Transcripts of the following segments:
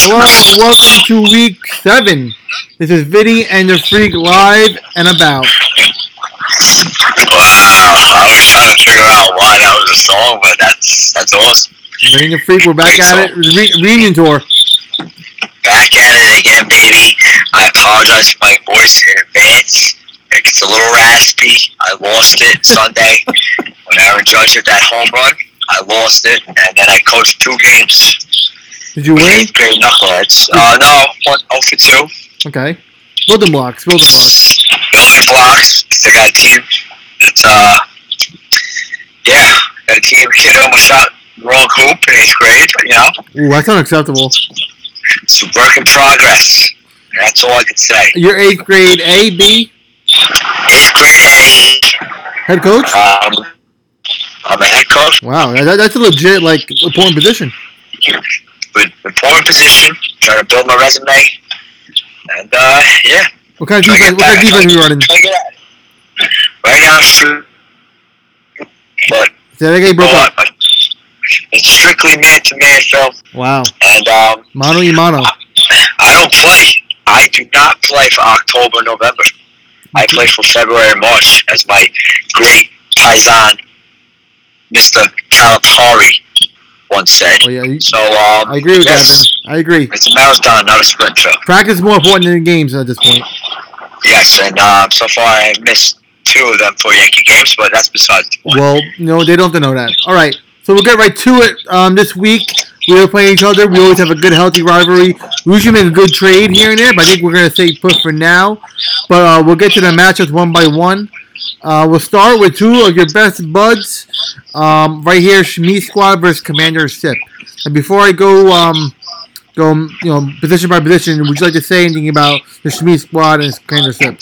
Hello, welcome to week seven. This is Vinny and the Freak live and about. Wow, I was trying to figure out why that was a song, but that's that's awesome. Vinny and the Freak, we're back at it. Re- reunion tour. Back at it again, baby. I apologize for my voice in advance. It's a little raspy. I lost it Sunday when Aaron Judge hit that home run. I lost it, and then I coached two games. Did you win? Eighth grade knuckleheads. Uh, no, one, 0 for 2. Okay. Building blocks, building blocks. Building blocks. They got a team. It's, uh, yeah, got a team. Kid almost shot the wrong hoop in eighth grade, you know. Ooh, that's unacceptable. It's a work in progress. That's all I can say. Your eighth grade A, B, Eighth grade A. head coach? Um, I'm a head coach. Wow, that, that's a legit, like, important position. With important position. Trying to build my resume. And, uh, yeah. What kind of to defense, what kind of defense are you running? Trying to get at it. Right now, shoot. But, Say that game broke up. it's strictly man-to-man film. Wow. And, um, Mano y mano. I don't play. I do not play for October, November. I play for February and March, as my great Paisan, Mr. Calipari, once said. Oh, yeah. So, um, I agree with yes, that, Vin. I agree. It's a marathon, not a sprint. Practice is more important than games at this point. Yes, and um, so far I missed two of them for Yankee games, but that's besides the point. Well, no, they don't know that. All right, so we'll get right to it. Um, this week we are playing each other. We always have a good, healthy rivalry. We usually make a good trade here and there, but I think we're gonna stay put for now. But uh, we'll get to the matchups one by one. Uh, we'll start with two of your best buds. Um, right here, Shmi Squad versus Commander Sip. And before I go, um, go, you know, position by position, would you like to say anything about the Shmi Squad and Commander Sip?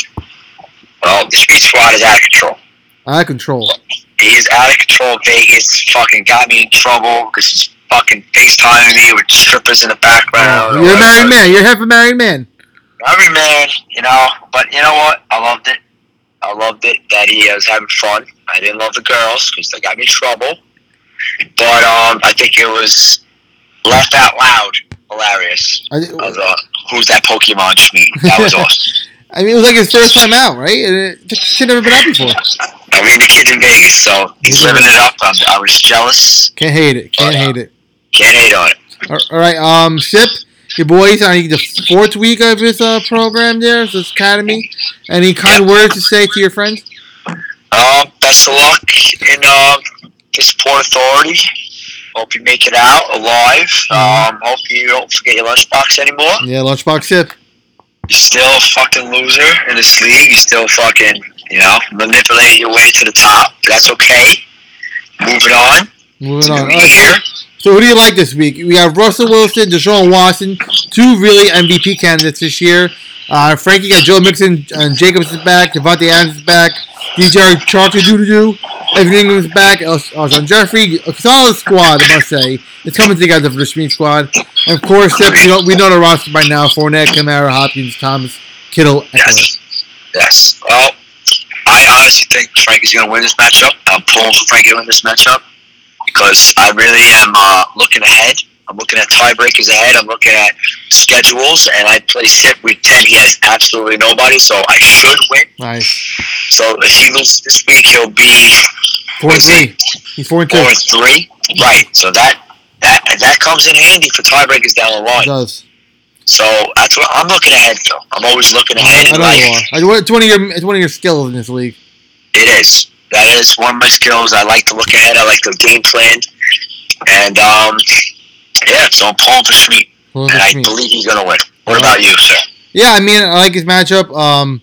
Well, the speed squad is out of control. I control. He's out of control. Vegas fucking got me in trouble because he's fucking FaceTiming me with strippers in the background. You're a married man. You're half a married man. Married man, you know. But you know what? I loved it. I loved it that he was having fun. I didn't love the girls because they got me in trouble. But um, I think it was laughed out loud, hilarious. I, I was, uh, who's that Pokemon Schmeat? That was awesome. I mean, it was like his first time out, right? It should never been out before. I mean, the kid's in Vegas, so he's living it up. I'm, I was jealous. Can't hate it. Can't hate it. Can't hate on it. All- All right, um, Sip, your boys on the fourth week of his uh, program there, this academy. Any kind words to say to your friends? Um, best of luck in this Port Authority. Hope you make it out alive. Um, hope you don't forget your lunchbox anymore. Yeah, lunchbox Sip. You're still a fucking loser in this league. You're still fucking, you know, manipulating your way to the top. That's okay. Moving on. Moving New on. Right, year. So who do you like this week? We have Russell Wilson, Deshaun Watson, two really MVP candidates this year. Uh, Frankie got Joe Mixon, and Jacobs is back. Davante Adams is back. DJ Charger doo doo. Evan Engram's back. Alshon Jeffery. A solid squad, I must say. It's coming together for the Street squad. And of course, Sip, we know, we know the roster by now. Fournette, Kamara, Hopkins, Thomas, Kittle, Ekeler. Yes. Yes. Well, I honestly think Frankie's going to win this matchup. I'm pulling for Frankie to win this matchup because I really am uh, looking ahead. I'm looking at tiebreakers ahead. I'm looking at schedules, and I play Sip week 10. He has absolutely nobody, so I should win. Nice. So if he loses this week, he'll be Four and three. He's four and two. four and three. Right. So that that that comes in handy for tiebreakers down the It line. does. So that's what I'm looking ahead, Phil. I'm always looking ahead. I know you life. are. It's one of your. It's one of your skills in this league. It is. That is one of my skills. I like to look ahead. I like to game plan. And um, yeah, so I'm pulling for Schmeat, Well, and I that's me. believe he's gonna win. What about you, sir? Yeah, I mean, I like his matchup. Um,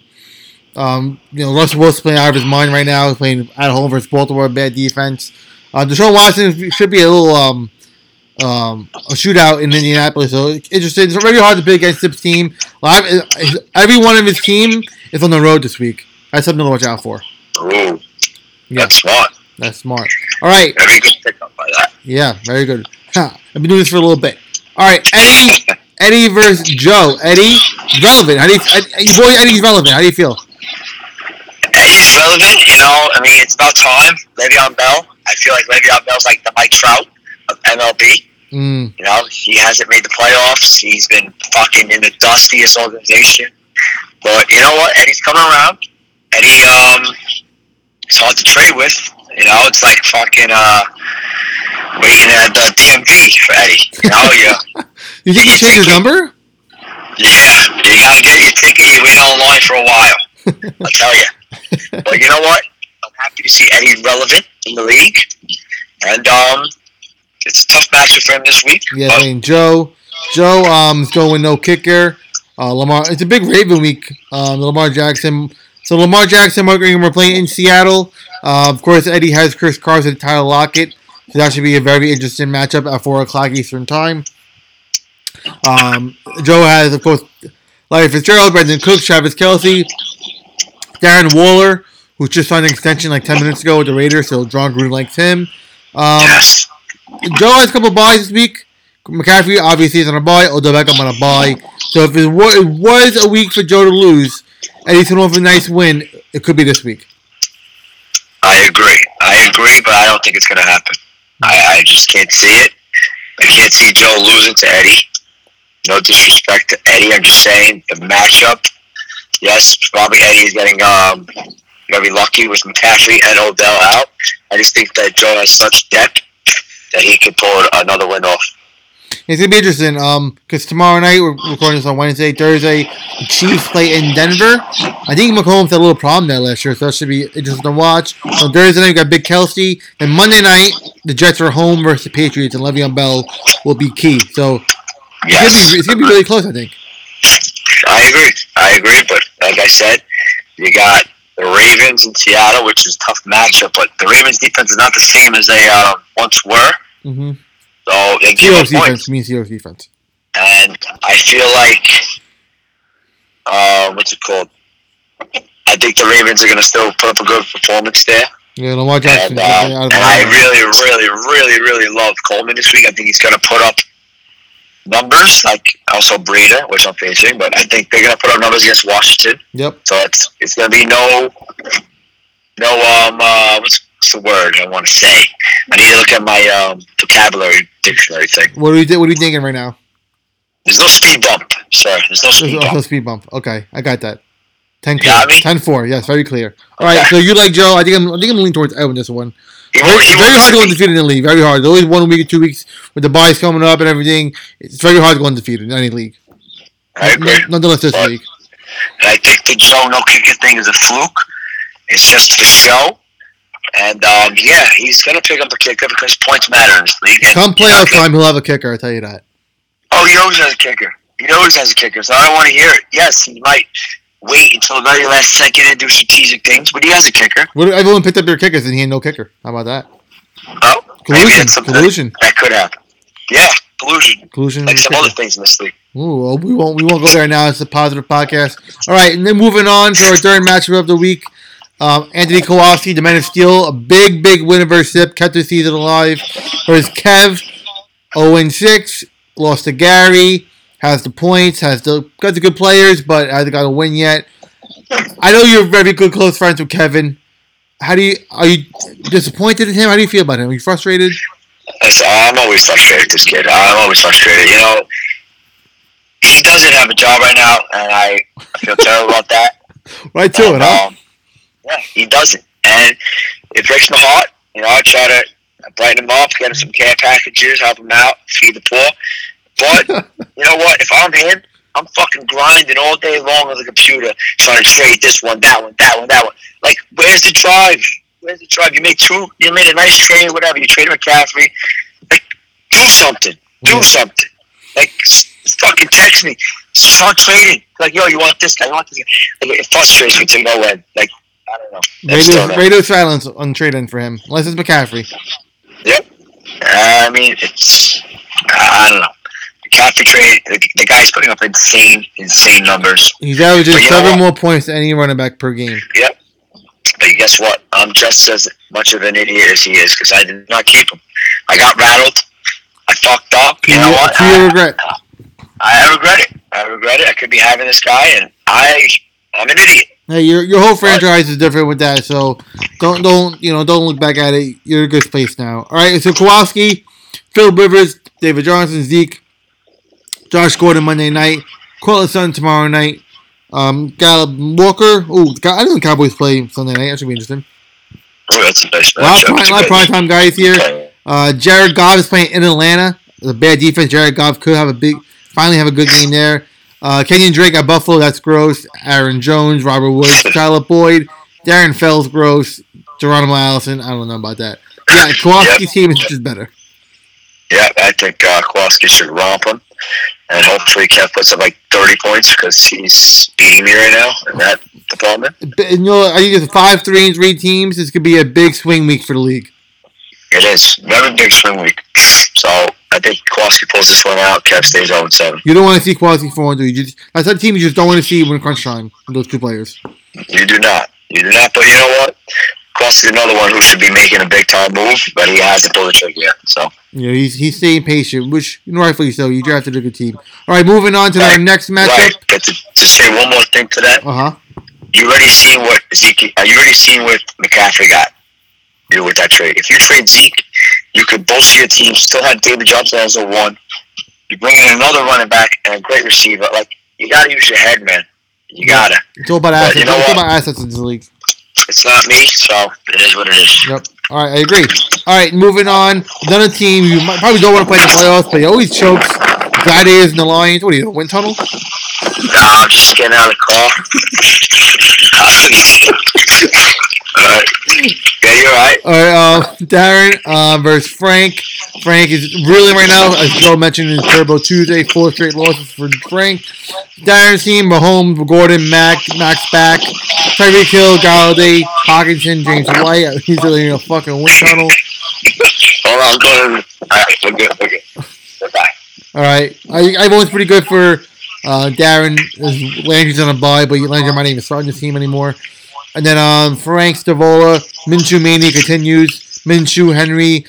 um, you know, Russell Wilson's playing out of his mind right now. He's playing at home versus Baltimore, bad defense. Uh, Deshaun Watson should be a little um, um, a shootout in Indianapolis. So it's interesting. It's very hard to pick against Sip's team. Every one of his team is on the road this week. That's something to watch out for. Ooh, Yeah. that's smart. That's smart. All right. Very good pickup by that. Yeah, very good. Huh. I've been doing this for a little bit. All right, Eddie, Eddie versus Joe. Eddie, relevant. How do you, Ed- boy? Eddie's relevant. How do you feel? Eddie's irrelevant, you know. I mean, it's about time. Le'Veon Bell. I feel like Le'Veon Bell's like the Mike Trout of MLB. Mm. You know, he hasn't made the playoffs. He's been fucking in the dustiest organization. But you know what? Eddie's coming around. Eddie, um, it's hard to trade with. You know, it's like fucking uh, waiting at the DMV for Eddie. You know, you You think he changed his number? yeah, you gotta get your ticket. You wait online for a while. I'll tell you. But you know what? I'm happy to see Eddie relevant in the league, and um, it's a tough matchup for him this week. Yeah, but I mean Joe. Joe um is going no kicker. Uh, Lamar. It's a big Raven week. Um, Lamar Jackson. So Lamar Jackson, Mark Ingram are playing in Seattle. Uh, of course, Eddie has Chris Carson, Tyler Lockett. So that should be a very interesting matchup at four o'clock Eastern time. Um, Joe has, of course, Larry Fitzgerald, Brandin Cooks, Travis Kelce, Darren Waller, who just signed an extension like ten minutes ago with the Raiders. So Jon Gruden likes him. Um, yes, Joe has a couple buys this week. McCaffrey obviously is on a bye. Odell Beckham on a bye. So if it was a week for Joe to lose, and he's going for a nice win, it could be this week. I agree. I agree, but I don't think it's gonna happen. I, I just can't see it. I can't see Joe losing to Eddie. No disrespect to Eddie. I'm just saying the matchup. Yes, probably Eddie is getting um very lucky with McCaffrey and Odell out. I just think that Joe has such depth that he could pull another win off. It's gonna be interesting. Um, because tomorrow night we're recording this on Wednesday, Thursday. The Chiefs play in Denver. I think Mahomes had a little problem there last year, so that should be interesting to watch. On Thursday night we got Big Kelce, and Monday night the Jets are home versus the Patriots, and Le'Veon Bell will be key. So it's Yes, gonna be it's gonna be really close, I think. I agree. I agree, but like I said, you got the Ravens in Seattle, which is a tough matchup. But the Ravens defense is not the same as they uh, once were. Mm-hmm. So they give up Seahawks defense means Seahawks defense. and I feel like, uh, what's it called? I think the Ravens are going to still put up a good performance there, Yeah, Lamar Jackson. and, uh, definitely out of and I really, really, really, really love Coleman this week. I think he's going to put up numbers like also Breida, which I'm facing, but I think they're going to put up numbers against Washington. Yep. So it's it's gonna be no no um uh what's, what's the word I want to say? I need to look at my um vocabulary dictionary thing. What are you What are thinking right now? There's no speed bump, sir. There's no speed also bump. speed bump. Okay, I got that. 10 got me? 10 4. Yes, very clear. All right, Okay. so you like Joe. I think I'm I think I'm leaning towards Evan this one. He Very, he very hard to go undefeated in the league. Very hard. There's always one week or two weeks with the byes coming up and everything. It's very hard to go undefeated in any league. I agree. Nonetheless, this But- league. I think the Joe no kicker thing is a fluke. It's just for show. And um, yeah, he's gonna pick up the kicker because points matter in this league. Come playoff time, he'll have a kicker. I tell you that. Oh, he always has a kicker. He always has a kicker, so I don't want to hear it. Yes, he might wait until the very last second and do strategic things, but he has a kicker. What if everyone picked up their kickers and he had no kicker? How about that? Oh, Collusion. Collusion. that could happen. Yeah, collusion, Collusion. like some kicker. other things in this league. Ooh, well, we won't we won't go there now. It's a positive podcast. All right, and then moving on to our third matchup of the week. Um, Anthony Kowalski, the Man of Steel, a big, big win versus Zip, kept the season alive. Whereas Kev, 0 6, lost to Gary, has the points, has the got the good players, but hasn't got a win yet. I know you're very good close friends with Kevin. How do you are you disappointed in him? How do you feel about him? Are you frustrated? I'm always frustrated with this kid. I'm always frustrated. You know, he doesn't have a job right now, and I feel terrible about that. Right to it, huh? um, yeah, he doesn't, and it breaks my heart. You know, I try to brighten him up, get him some care packages, help him out, feed the poor. But you know what? If I'm him, I'm fucking grinding all day long on the computer, trying to trade this one, that one, that one, that one. Like, where's the drive? Where's the drive? You made two. You made a nice trade, whatever. You traded McCaffrey. Like, do something. Do Yeah. something. Like, s- fucking text me. Start trading. Like, yo, you want this guy? You want this guy? Like, it frustrates me to no end. Like, I don't know. It's still Radio, not- radio silence on trade in for him, unless it's McCaffrey. Yep. Uh, I mean, it's I don't know. The McCaffrey trade. The, the guy's putting up insane, insane numbers. He's averaging But you know seven more points than any running back per game. Yep. But guess what? I'm just as much of an idiot as he is because I did not keep him. I got rattled. I fucked up. To You know your- what? to your I, regret. I regret it. I regret it. I could be having this guy, and I, I'm an idiot. Hey, your your whole franchise is different with that, so don't don't you know don't look back at it. You're in a good space now. All right, so Kowalski, Phil Rivers, David Johnson, Zeke, Josh Gordon Monday night, Courtland Sun tomorrow night, um, Gallup Walker. Oh, I didn't know the Cowboys play Sunday night. That should be interesting. Oh, that's a nice A lot of matchup. prime, lot of prime time guys here. Uh, Jared Goff is playing in Atlanta. The bad defense. Jared Goff could have a big, finally have a good game there. Uh, Kenyan Drake at Buffalo. That's gross. Aaron Jones, Robert Woods, Tyler Boyd, Darren Fells, gross. Geronimo Allison. I don't know about that. Yeah, Kowalski's team is just better. Yeah, I think uh, Kowalski should romp him, and hopefully Kev puts up like 30 points because he's beating me right now in that department. But, you know, I think it's five, three, and three teams. This could be a big swing week for the league. It is very big swing week, so I think Kowalski pulls this one out. Kev stays 0 7. You don't want to see Kowalski four and three. You just, that's a team you just don't want to see when crunch time. Those two players. You do not. You do not. But you know what? Kowalski's another one who should be making a big time move, but he hasn't pulled the trigger yet. So know, he's he's staying patient, which you know, rightfully so. You drafted a good team. All right, moving on to our next matchup. right. But to, to say one more thing to that, Uh huh. you already seen what Zeke. You already seen what McCaffrey got. You know, with that trade. If you trade Zeke, you could bolster your team. Still have David Johnson as a one. You bring in another running back and a great receiver. Like you gotta use your head, man. You gotta. It's all about But assets. you know it's all about assets in this league. It's not me, so it is what it is. Yep. All right, I agree. All right, moving on. Another team you might, probably don't want to play in the playoffs, but he always chokes. Gladiators and the Lions. What are you, wind tunnel? Nah, I'm just getting out of the car. You're right. All right, uh, Darren uh, versus Frank. Frank is reeling right now, as Joe mentioned in Turbo Tuesday. Four straight losses for Frank. Darren's team: Mahomes, Gordon, Mac, Max back, Tyreek Hill, Golladay, Hockenson, James White. He's really in a fucking wind tunnel. Hold on, I'm going. Alright, we're good, we're good. Goodbye. All right, I, I've always pretty good for uh, Darren. Landry's on a bye, but Landry might not even start on the team anymore. And then um, Frank Stavola, Minshew Mania continues. Minshew, Henry,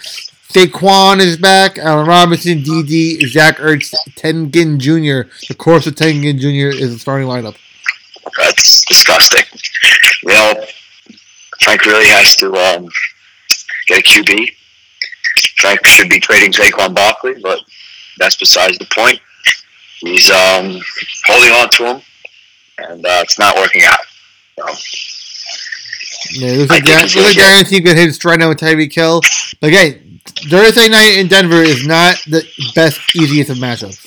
Saquon is back. Allen Robinson, DD, Zach Ertz, Ted Ginn Jr. The course of Ted Ginn Jr. is the starting lineup. That's disgusting. Know, Frank really has to um, get a QB. Frank should be trading Saquon Barkley, but that's besides the point. He's um, holding on to him, and uh, it's not working out. So, Yeah, it looks I like, think Dar- he's looks like legit. Darren's team could hit straight now with Tyreek Hill. But again, Thursday night in Denver is not the best, easiest of matchups.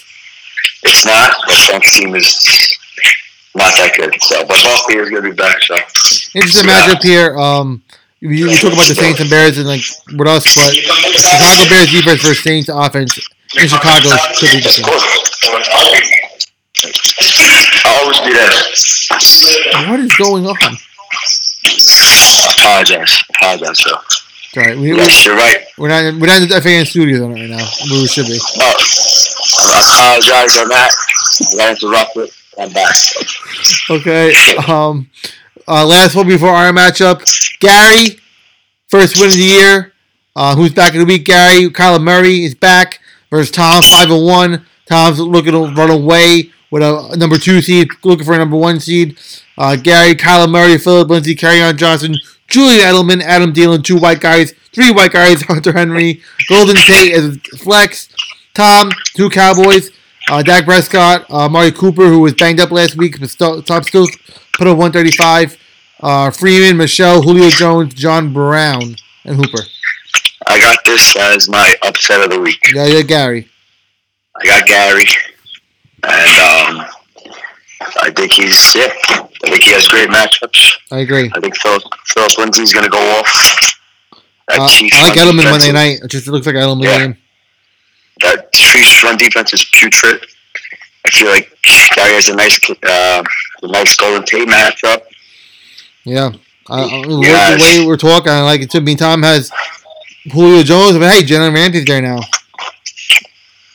it's not, but Frank's team is not that good. So, but Barkley is going to be back. So, Interesting Yeah. matchup here. Um, we, we talk about the Saints and Bears and like with us, but Chicago Bears defense versus Saints offense in Chicago is pretty interesting. I'll always be there. What is going on? Apologize. Apologize, Joe. Sorry, we, we, Yes, you're right. we're not we're not in the FAN it right now. We should be. No, I apologize on that. I got interrupted. I'm back. Okay. Um, uh, last one before our matchup, Gary, first win of the year. Uh, who's back in the week? Gary, Kyler Murray is back versus Tom, five and one. Tom's looking to run away with a number two seed, looking for a number one seed. Uh, Gary, Kyler Murray, Philip Lindsay, Kerryon Johnson, Julian Edelman, Adam Thielen, two white guys, three white guys, Hunter Henry, Golden Tate as flex. Tom, two Cowboys, uh, Dak Prescott, uh, Mari Cooper, who was banged up last week, but still, Tom still put up 135. Uh, Freeman, Michel, Julio Jones, John Brown, and Hooper. I got this as my upset of the week. Yeah, yeah, Gary. I got Gary, and um, I think he's yeah. I think he has great matchups. I agree. I think Philip Philip Lindsay's going to go off. Uh, I like Edelman defense Monday night. It just looks like Edelman Yeah. game. That Chiefs run defense is putrid. I feel like Gary has a nice, uh, a nice Golden Tate matchup. Yeah. Uh, uh, the way we're talking, I like it too. I mean, Tom has Julio Jones, but hey, Jalen Ramsey's there now.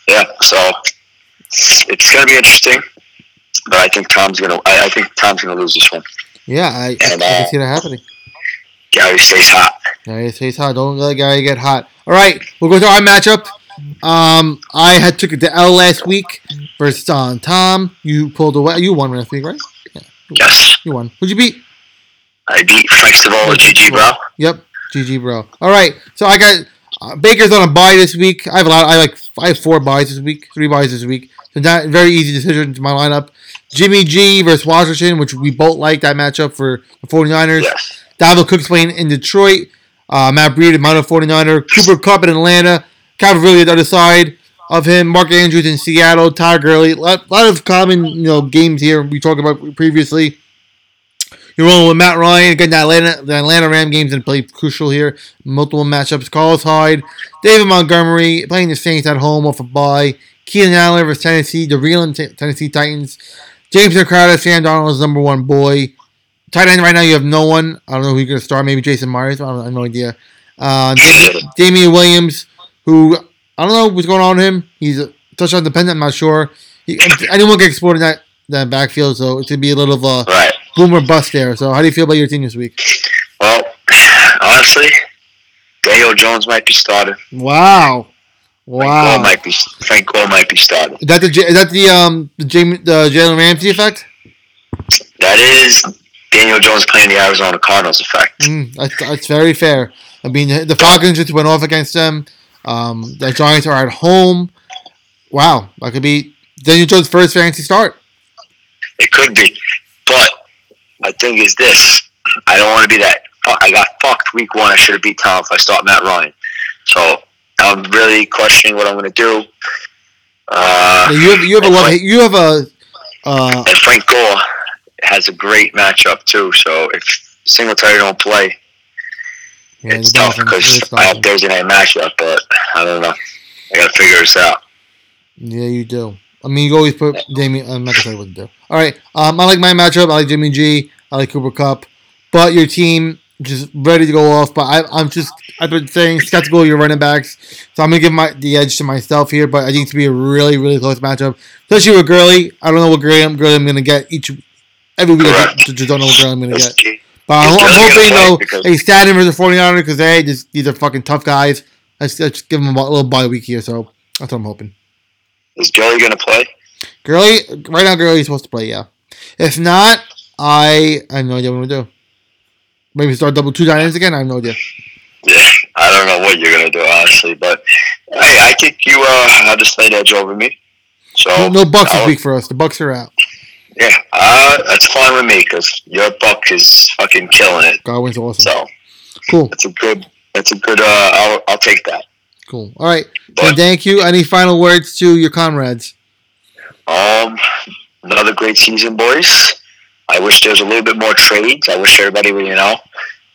Yeah, so it's going to be interesting. But I think Tom's going to. I I think Tom's going to lose this one. Yeah, I, I, I And, can uh, see that happening. Gary stays hot. Gary stays hot. Don't let Gary get hot. All right, we'll go to our matchup. Um, I had took it to L last week versus uh, Tom. You pulled away. You won last week, right? Yes. You won. Who'd you beat? I beat Frank Stavola, GG, bro. Yep. GG, bro. All right. So I got uh, Baker's on a bye this week. I have a lot. I like. I have four byes this week. Three byes this week. That very easy decision to my lineup. Jimmy G versus Washington, which we both like that matchup for the 49ers. Yes. Dalvin Cook's playing in Detroit. Uh, Matt Breida, Mountain 49er. Cooper Kupp in Atlanta. Calvin at the other side of him. Mark Andrews in Seattle. Todd Gurley. A lot, lot of common you know games here we talked about previously. You're rolling with Matt Ryan. Again, the Atlanta, the Atlanta Ram games and play crucial here. Multiple matchups. Carlos Hyde, David Montgomery playing the Saints at home off a bye. Keenan Allen versus Tennessee, the real Tennessee Titans. James Crowder, Sam Darnold is number one boy. Tight end right now, you have no one. I don't know who you're going to start. Maybe Jason Myers. I, I have no idea. Uh, Damien, Williams, who I don't know what's going on with him. He's a touchdown dependent. I'm not sure. He, anyone can explode in that, that backfield, so it's going to be a little of a Right. boomer bust there. So, how do you feel about your team this week? Well, honestly, Daniel Jones might be starting. Wow, Frank Gore wow. might be Frank Gore might be starting. Is that the J- is that the um the Jamie the Jalen Ramsey effect? That is Daniel Jones playing the Arizona Cardinals effect. Mm, that's, that's very fair. I mean, the Falcons just went off against them. Um, the Giants are at home. Wow, that could be Daniel Jones' first fancy start. It could be, but my thing is this: I don't want to be that. I got fucked week one. I should have beat Tom if I start Matt Ryan. So I'm really questioning what I'm going to do. Uh, Yeah, you have you have a love Frank- you have a uh, and Frank Gore has a great matchup too. So if Singletary don't play, yeah, it's tough because I have. Thursday night matchup. But I don't know. I got to figure this out. Yeah, you do. I mean, you always put Damien. I'm not gonna tell you what to do. All right. Um, I like my matchup. I like Jimmy G. I like Cooper Kupp. But your team just ready to go off. But I, I'm just I've been saying skeptical of your running backs, so I'm gonna give my the edge to myself here. But I think it's gonna be a really really close matchup, especially with Gurley. I don't know what Gurley I'm, Gurley I'm gonna get each every week. I just, just don't know what Gurley I'm gonna That's get. key. But I'm, I'm hoping though they stand him versus the 49ers because they just these are fucking tough guys. Let's, let's give them a little bye week here. So that's what I'm hoping. Is Gurley going to play? Gurley, right now, Gurley's supposed to play, yeah. If not, I, I have no idea what I'm going to do. Maybe start double two giants again? I have no idea. Yeah, I don't know what you're gonna do honestly, but hey, I think you uh, have the slight edge over me. So No, no Bucks this week for us. The Bucks are out. Yeah, uh, that's fine with me because your buck is fucking killing it. Godwin's awesome. So Cool, that's a good. That's a good. Uh, I'll I'll take that. cool. All right. But Then thank you. Any final words to your comrades? um, another great season, boys. I wish there was a little bit more trades. I wish everybody would, you know,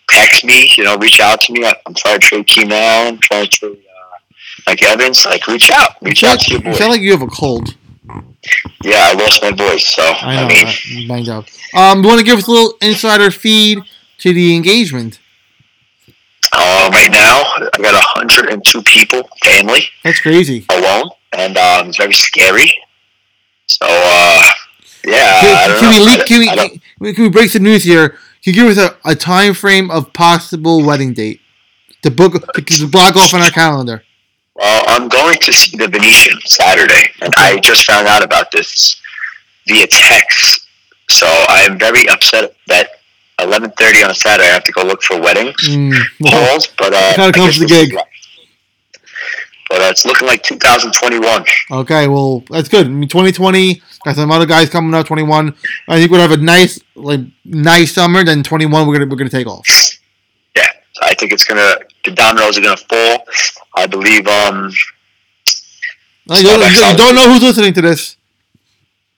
text me, you know, reach out to me. I'm trying to trade Keenan Allen, trying to trade uh, like Evans. Like, reach out, reach out to your You boy. sound like you have a cold. Yeah, I lost my voice, so I I, know. mean, I- banged up. Um, you want to give us a little insider feed to the engagement? uh, right now I got 102 people, family That's crazy. alone, and um, it's very scary. So, uh, yeah, I Can, can we leak? Can we, we- can we break some news here? Can you give us a, a time frame of possible wedding date to book to, block off on our calendar? Well, I'm going to see the Venetian Saturday, and I just found out about this via text. So I am very upset that 11:30 on a Saturday I have to go look for weddings Mm, well. But uh, Kinda I comes the gig. But uh, it's looking like 2021. okay, well that's good. I mean, 2020 got some other guys coming up. 21. I think we'll have a nice like nice summer. Then 21 we're gonna we're gonna take off. Yeah, I think it's gonna the dominoes are gonna fall. I believe. Um. You don't, don't know who's listening to this.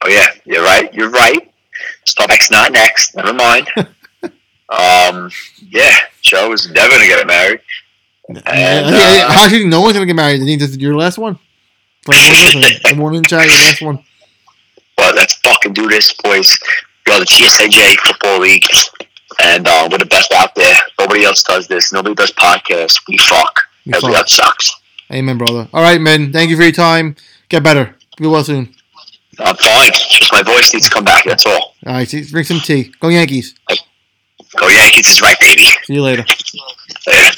Oh yeah, you're right. You're right. Starbucks not next. Never mind. um. Yeah, Joe is never gonna get married. And, I think- uh, actually, no one's gonna get married. I think this is your last one. Listening, everyone in chat, your last one. Fucking do this, boys. We are the TSAJ Football League, and uh, we're the best out there. Nobody else does this. Nobody does podcasts. We fuck. We Everybody fuck. else sucks. Amen, brother. All right, man. Thank you for your time. Get better. Be well soon. I'm fine. Just my voice needs to come back. That's all. All right, see, drink some tea. Go Yankees. Go Yankees is right, baby. See you later. Yeah.